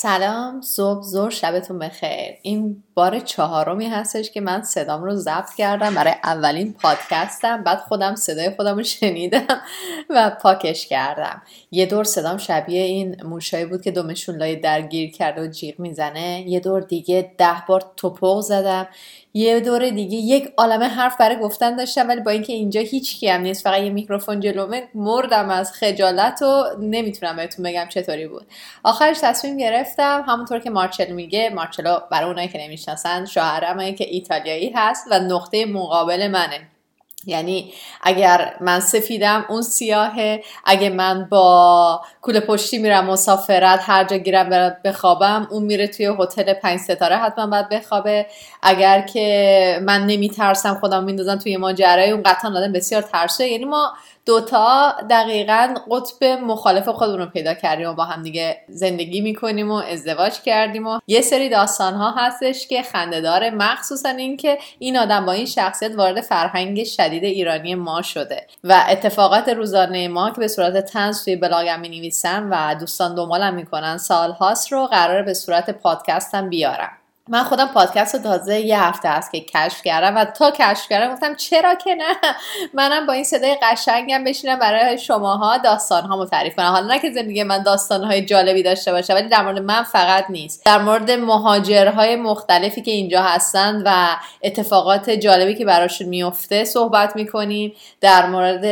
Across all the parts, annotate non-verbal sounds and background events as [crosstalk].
سلام صبح زور شبتون بخیر. این بار چهارمی هستش که من صدام رو ضبط کردم برای اولین پادکستم بعد خودم صدای خودم رو شنیدم [laughs] و پاکش کردم. یه دور صدام شبیه این موشایی بود که دومشون لای درگیر کرده و جیغ می‌زنه. یه دور دیگه ده بار توپق زدم. یه دور دیگه یک عالمه حرف برای گفتن داشتم ولی با اینکه اینجا هیچ کی هم نیست فقط یه میکروفون جلومه مردم از خجالت و نمی‌تونم بهتون بگم چطوری بود. آخرش تصمیم گرفتم همونطور که مارچل میگه مارچلو برای اونایی که نمی‌شناسن شوهرمه که ایتالیایی هست و نقطه مقابل منه. یعنی اگر من سفیدم اون سیاهه. اگه من با کوله پشتی میرم مسافرت هر جا گیرم بخوابم اون میره توی هتل پنج ستاره حتما باید بخوابه. اگر که من نمیترسم خودم میندازم توی ماجرای اون قطعا آدم بسیار ترسه یعنی ما دوتا دقیقا قطب مخالف خودمون رو پیدا کردیم و با هم دیگه زندگی می‌کنیم و ازدواج کردیم و یه سری داستان ها هستش که خنده داره مخصوصا اینکه این آدم با این شخصیت وارد فرهنگ شدید ایرانی ما شده و اتفاقات روزانه ما که به صورت تنز توی بلاگم می و دوستان دنبالم می‌کنن سالهاست رو قرار به صورت پادکستم بیارم. من خودم پادکست رو تازه یه هفته است که کشف کردم و تا کشف کردم گفتم چرا که نه؟ منم با این صدای قشنگم بشینم برای شماها داستان ها تعریف کنم. حالا نه که زندگی من داستان های جالبی داشته باشه ولی در مورد من فقط نیست. در مورد مهاجرهای مختلفی که اینجا هستن و اتفاقات جالبی که براشون میفته صحبت می‌کنیم. در مورد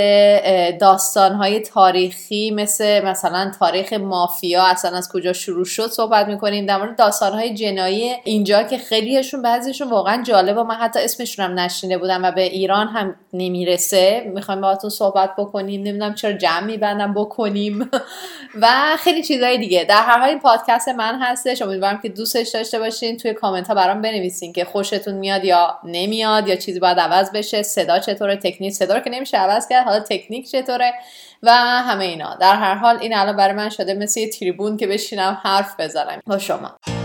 داستان های تاریخی مثل مثلا تاریخ مافیا اصلا از کجا شروع شد صحبت می‌کنیم. در مورد داستان های جنایی اینجا که خیلیشون بعضیشون واقعا جالب و من حتی اسمشون هم نشینده بودم و به ایران هم نمی‌رسه. می‌خوایم باهاتون صحبت بکنیم. نمی‌دونم چرا جمع میبندم بکنیم. [laughs] و خیلی چیزهای دیگه. در هر حال این پادکست من هستش. امیدوارم که دوستش داشته باشین. توی کامنت ها برام بنویسین که خوشتون میاد یا نمیاد یا چیزی باید عوض بشه. صدا چطوره؟ تکنیک صدا رو که نمیشه عوض کرد؟ حالا تکنیک چطوره؟ و همه اینا. در هر حال این الان برای من شده مثل یه تریبون که بشینم حرف بزنم. با شما.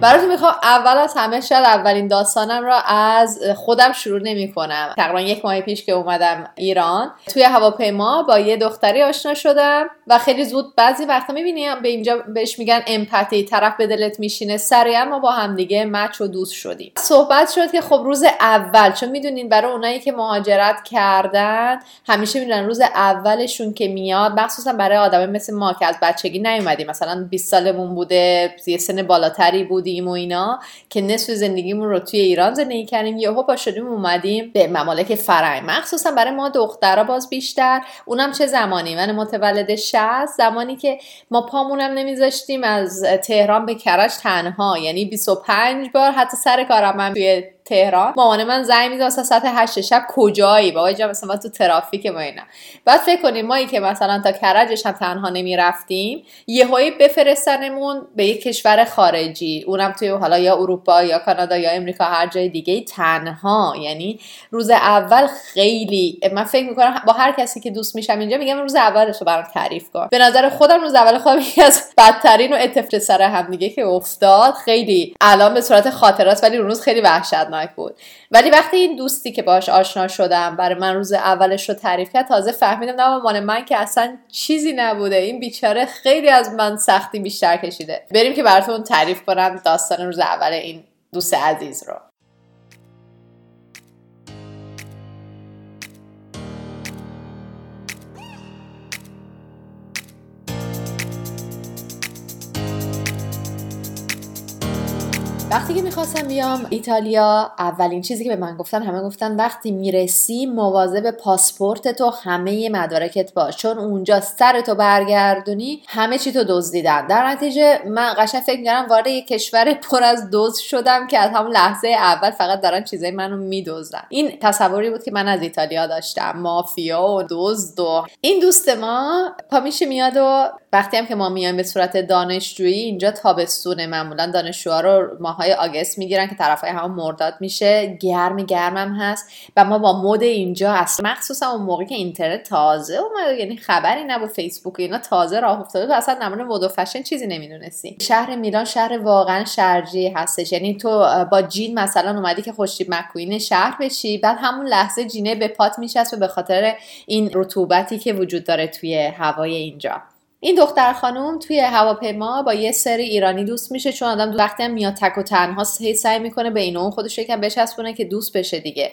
براتون می‌خوام اول از همه شاید اولین داستانم را از خودم شروع نمی کنم تقریبا یک ماه پیش که اومدم ایران توی هواپیما با یه دختری آشنا شدم و خیلی زود بعضی وقتا می‌بینیم به اینجا بهش میگن امپاتی طرف به دلت میشینه سریعا ما با هم دیگه مچ و دوست شدیم. صحبت شد که خب روز اول چون می‌دونین برای اونایی که مهاجرت کردن همیشه می‌دونن روز اولشون که میاد مخصوصا برای آدم مثل ما که از بچگی نیومدیم. مثلا 20 سالمون بوده یه سن بالاتری بود بودیم و اینا که نصف زندگیمون رو توی ایران زندگی کردیم. یهو با شدیم اومدیم به ممالک فرنگ. مخصوصا برای ما دخترها باز بیشتر. اونم چه زمانی؟ من متولد 60 زمانی که ما پامونم نمیذاشتیم از تهران به کرج تنها. یعنی 25 بار حتی سر کارم من توی تهران. مامان من زنگ می‌زد مثلا ساعت 8 شب کجایی؟ بابا جا مثلا تو ترافیک ما اینا. بعد فکر کنیم مایی که مثلا تا کرجش هم تنها نمی‌رفتیم یهویی بفرستنمون به یک کشور خارجی. اونم توی حالا یا اروپا یا کانادا یا امریکا هر جای دیگه تنها. یعنی روز اول خیلی من فکر می‌کنم با هر کسی که دوست میشم اینجا میگم روز اولش رو برام تعریف کن. به نظر خودم روز اول خودم یکی از بدترین و اتفاق سر هم دیگه که افتاد. خیلی الان به صورت خاطرات ولی اون روز خیلی وحشتناک بود. ولی وقتی این دوستی که باش آشنا شدم برای من روز اولش رو تعریف کرد تازه فهمیدم نه مال من که اصلا چیزی نبوده. این بیچاره خیلی از من سختی بیشتر کشیده. بریم که براتون تعریف کنم داستان روز اول این دوست عزیز رو. وقتی که می‌خواستم بیام ایتالیا اولین چیزی که به من گفتن همه گفتن وقتی می‌رسی مواظب پاسپورت تو همه مدارکت باش. چون اونجا سر تو برگردونی همه چی تو دزدیدن. در نتیجه من قشنگ فکر می‌کردم وارد یک کشور پر از دزد شدم که از همون لحظه اول فقط دارن چیزای منو میدزدن. این تصوری بود که من از ایتالیا داشتم. مافیا و دزد و این دوست ما پا میشه میاد و وقتی هم که ما میایم به صورت دانشجویی اینجا تابستونه. معمولا دانشجوها رو ماهای آگست می‌گیرن که طرفای همون مرداد میشه. گرم گرمم هست. و ما با مد اینجا اصلا مخصوصا اون موقعی که اینترنت تازه اومد یعنی خبری نبود فیسبوک و اینا تازه راه افتاده تو اصلا نمونه مد و فشن چیزی نمی‌دونستی. شهر میلان شهر واقعا شرجی هستش. یعنی تو با جین مثلا اومدی که خوشی مکوین شهر بشی بعد همون لحظه جینه به پات میشست و به خاطر این رطوبتی که وجود داره توی هوای اینجا. این دختر خانم توی هواپیما با یه سری ایرانی دوست میشه چون آدم وقتی هم میاد تک و تنها سعی می‌کنه به این اون خودش یکم بچسبونه که دوست بشه دیگه.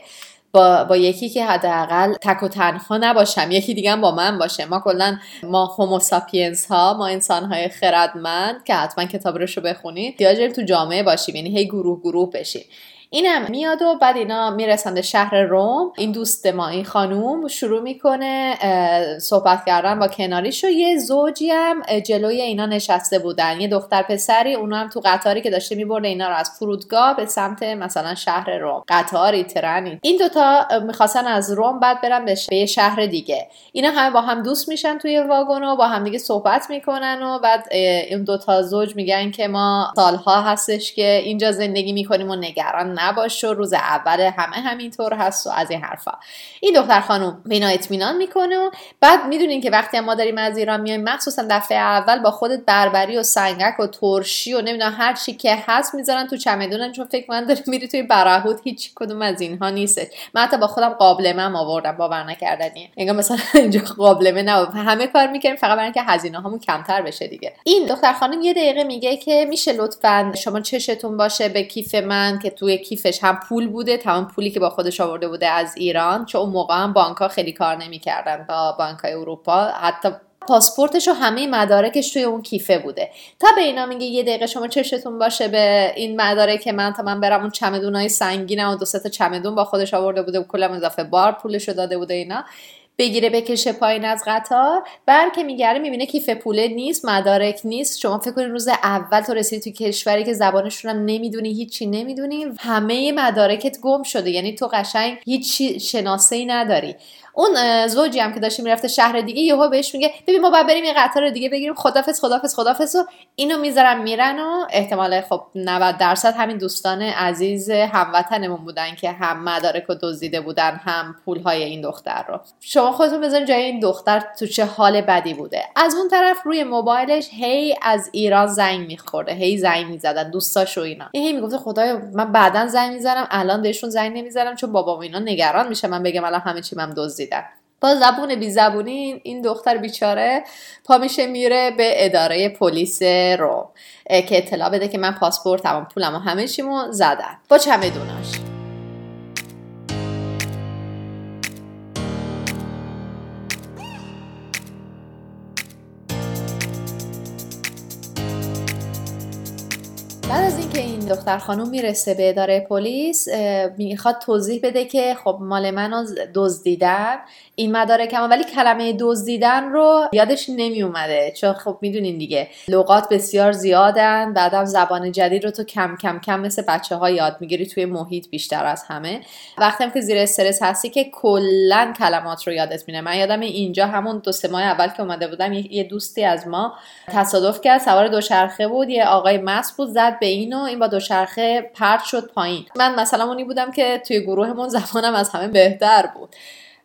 با, با یکی که حداقل تک و تنها نباشم یکی دیگه با من باشه. ما کلا ما هوموساپینس ها ما انسان های خردمند که حتما کتاب رو بخونید دیاجر تو جامعه باشیم یعنی هی گروه گروه بشیم. اینم میاد و بعد اینا می‌رسن شهر روم. این دوست ما این خانوم شروع می‌کنه صحبت کردن با کناریش و یه زوجی هم جلوی اینا نشسته بودن. یه دختر پسری اونا هم تو قطاری که داشته میبرده اینا رو از فرودگاه به سمت مثلا شهر روم. قطاری ترنی. این دوتا می‌خواستن از روم بعد برن به یه شهر دیگه. اینا همه با هم دوست میشن توی واگن و با هم دیگه صحبت می‌کنن و بعد این دوتا زوج میگن که ما سالها هستش که اینجا زندگی می‌کنیم و نگران نباش و روز اول همه همینطور هست و از این حرفا. این دختر خانم بینا اطمینان می‌کنه و بعد می‌دونین که وقتی ما داریم از ایران میایم مخصوصا دفعه اول با خودت بربری و سنگک و ترشی و نمی‌دونم هر چی که هست می‌ذارن تو چمدونن چون فکر من داری میری توی برهوت هیچ کدوم از اینها نیستش. من حتی با خودم قابلمه هم آوردم باور نکردنی. انگار مثلا [laughs] اینجا قابلمه نه. همه کار می‌کنیم فقط برای اینکه هزینه هامون کمتر بشه دیگه. این دختر خانم یه دقیقه میگه که میشه لطفا شما چشتون باشه به کیف من که توی کیفش هم پول بوده تمام پولی که با خودش آورده بوده از ایران چون اون موقع هم بانک ها خیلی کار نمی‌کردن با بانک های اروپا. حتی پاسپورتش و همه مدارکش توی اون کیفه بوده. تا به اینا میگه یه دقیقه شما چشتون باشه به این مدارک من تا من برم اون چمدونای سنگینم و دو تا چمدون با خودش آورده بوده و کلم اضافه بار پولشو داده بوده اینا. بگیره بکشه پایین از قطار. بر که میگره می‌بینه کیف پوله نیست مدارک نیست. شما فکر کنید روز اول تو رسیدی تو کشوری که زبانشون هم نمی‌دونی هیچی نمی‌دونی. همه مدارکت گم شده. یعنی تو قشنگ هیچ شناسه ای نداری. اون زوجی هم که داشته می‌رفته شهر دیگه یهو بهش میگه ببین ما باید بریم یه قطار دیگه بگیریم. خدافظ خدافظ خدافظ و اینو می‌ذارن میرن و احتمال خب 90 درصد همین دوستان عزیز هموطنمون بودن که هم مدارک رو دزدیده بودن هم پول های این دختر رو. شما خودتون بذارین جای این دختر تو چه حال بدی بوده. از اون طرف روی موبایلش هی از ایران زنگ میخورده هی زنگ می‌زدن دوستاش و اینا. این هی می‌گفته خدایا من بعدا زنگ می‌زنم الان بهشون زنگ نمی‌زنم چون بابا اینا نگران میشه. من بگم الان همه چی من دزدید با زبون بی زبونی این دختر بیچاره پا میشه میره به اداره پلیس رو که اطلاع بده که من پاسپورتم پولم و همه چیمو زدن. با چمدوناش. بعد از اینکه این دختر خانم می‌رسه به اداره پلیس می‌خواد توضیح بده که خب مال منو دزدیدن این مدارکم ولی کلمه دزدیدن رو یادش نمی اومده چون خب می‌دونین دیگه لغات بسیار زیادن بعدم زبان جدید رو تو کم کم کم مثل بچه ها یاد می‌گیری توی محیط بیشتر از همه. وقتی که زیر استرس هستی که کلا کلمات رو یادت میره. من یادم اینجا همون دو سه ماه اول که اومده بودم یه دوستی از ما تصادف کرد سوار دوچرخه بود یه آقای مس بود زد به این و این با دوچرخه پرت شد پایین. من مثلا اونی بودم که توی گروهمون زبانم از همه بهتر بود.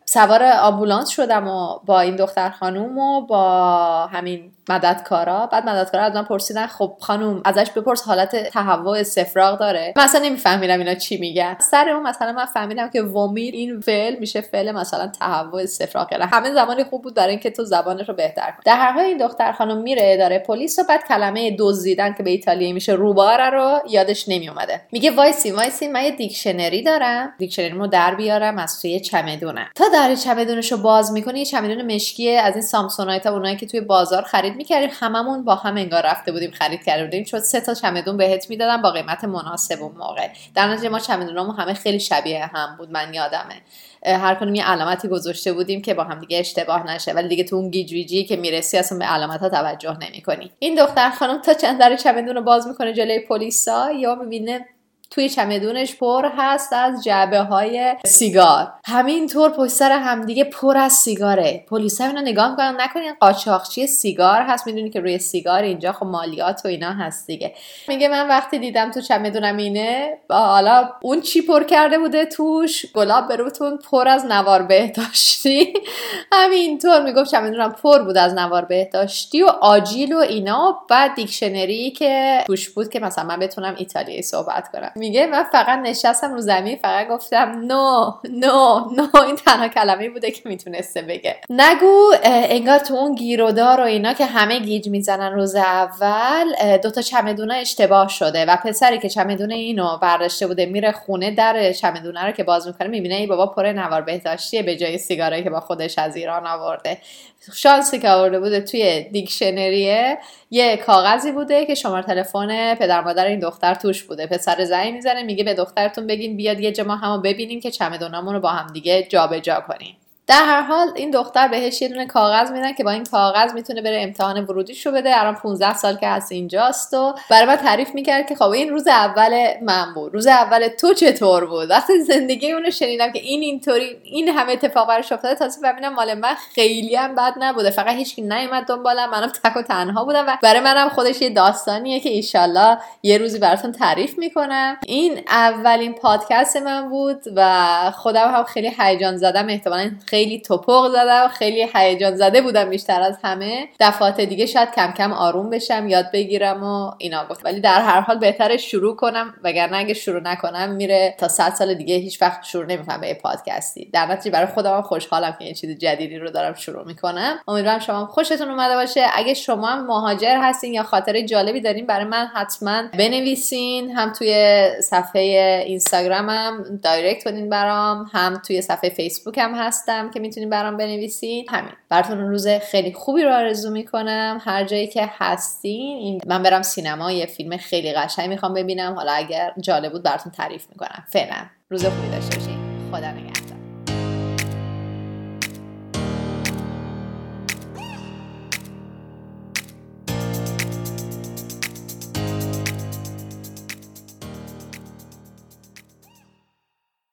سوار آمبولانس شدم و با این دختر خانوم و با همین مددکارا. بعد مددکارا از من پرسیدن خب خانوم ازش بپرس حالت تهوع استفراغ داره. مثلا نمیفهمیدم اینا چی میگن. سر اون مثلا من فهمیدم که vomitare این فعل میشه فعل مثلا تهوع استفراغ. یعنی همه زمانی خوب بود برای اینکه تو زبانش رو بهتر کنی. در هر حال این دختر خانم میره اداره پلیس و بعد کلمه دزدیدن که به ایتالیایی میشه rubare رو یادش نمیومده میگه وایسی وایسی من یه دیکشنری دارم. دیکشنریمو در بیارم از توی چمدونم. تا در چمدونش رو باز می‌کنه یه چمدون مشکی از این سامسونایت اونایی که توی بازار خرید می‌کردیم. هممون با هم انگار رفته بودیم خرید کرده بودیم چون سه تا چمدون بهت می‌دادن با قیمت مناسب اون موقع. در نتیجه ما چمدونامون همه خیلی شبیه هم بود من یادمه هر کنیم یه علامتی گذاشته بودیم که با هم دیگه اشتباه نشه ولی دیگه تو اون گیجویجی که می‌رسی اصلا به علامت ها توجه نمی‌کنی. این دختر خانم تا چند در چمدون رو باز می‌کنه جلوی پلیسا یا می‌بینه توی چمدونش پر هست از جعبه های سیگار. همینطور پشت سر همدیگه پر از سیگاره. پلیس اینو نگاه می‌کنن نکنین قاچاقچی سیگار هست می‌دونی که روی سیگار اینجا خب مالیات و اینا هست دیگه. میگه من وقتی دیدم تو چمدونم اینه حالا اون چی پر کرده بوده توش گلاب بروتون پر از نوار بهداشتی. [laughs] همینطور می‌گفت چمدونم پر بود از نوار بهداشتی و آجیل و اینا بعد دیکشنری که توش بود که مثلا من بتونم ایتالیایی صحبت کنم. میگه من فقط نشستم رو زمین فقط گفتم نو نو نو [laughs] این تنها کلمه بوده که می‌تونسته بگه. نگو انگار تو اون گیرودار و اینا که همه گیج می‌زنن روز اول دوتا چمدونه اشتباه شده و پسری که چمدونه اینو برداشته بوده میره خونه در چمدونه رو که باز می‌کنه می‌بینه ای بابا پر نوار بهداشتیه به جای سیگاری که با خودش از ایران آورده. شانسی که آورده بوده توی دیکشنریه یه کاغذی بوده که شماره تلفن پدر مادر این دختر توش بوده. پسر زنگ می‌زنه میگه به دخترتون بگین بیاد یه جمع همو ببینیم که چمدونامون رو با هم دیگه جابجا کنیم. در هر حال این دختر بهش یه دونه کاغذ میدن که با این کاغذ می‌تونه بره امتحان ورودیشو بده. الان 15 سال که هست اینجاست و برای من تعریف می‌کرد که خب این روز اول من بود. روز اول تو چطور بود؟ وقتی زندگی اونو شنیدم که این اینطوری این همه اتفاق براش افتاده تازه ببینم مال من خیلی هم بد نبوده. فقط هیچکی نیومد دنبالم منم تک و تنها بودم و برای منم خودش یه داستانیه که ایشالله یه روزی براتون تعریف می‌کنم. این اولین پادکست من بود و خودم هم خیلی هیجان زدم. احتمالاً خیلی توپق زدم خیلی هیجان زده بودم بیشتر از همه. دفعات دیگه شاید کم کم آروم بشم یاد بگیرم و اینا گفت ولی در هر حال بهتره شروع کنم وگرنه اگه شروع نکنم میره تا صد سال دیگه هیچ وقت شروع نمی‌کنم به پادکستی. در نتیجه برای خودم خوشحالم که یه چیز جدیدی رو دارم شروع می‌کنم. امیدوارم شما خوشتون اومده باشه. اگه شما هم مهاجر هستین یا خاطر جالبی دارین برای من حتما بنویسین. هم توی صفحه اینستاگرامم دایرکت کنین برام. هم توی صفحه فیسبوک هم هستم. که می‌تونین برام بنویسین همین. براتون روز خیلی خوبی رو آرزو می‌کنم. هر جایی که هستین این من برم سینما یه فیلم خیلی قشنگ می‌خوام ببینم. حالا اگر جالب بود براتون تعریف می‌کنم. فعلا. روز خوبی داشته باشین.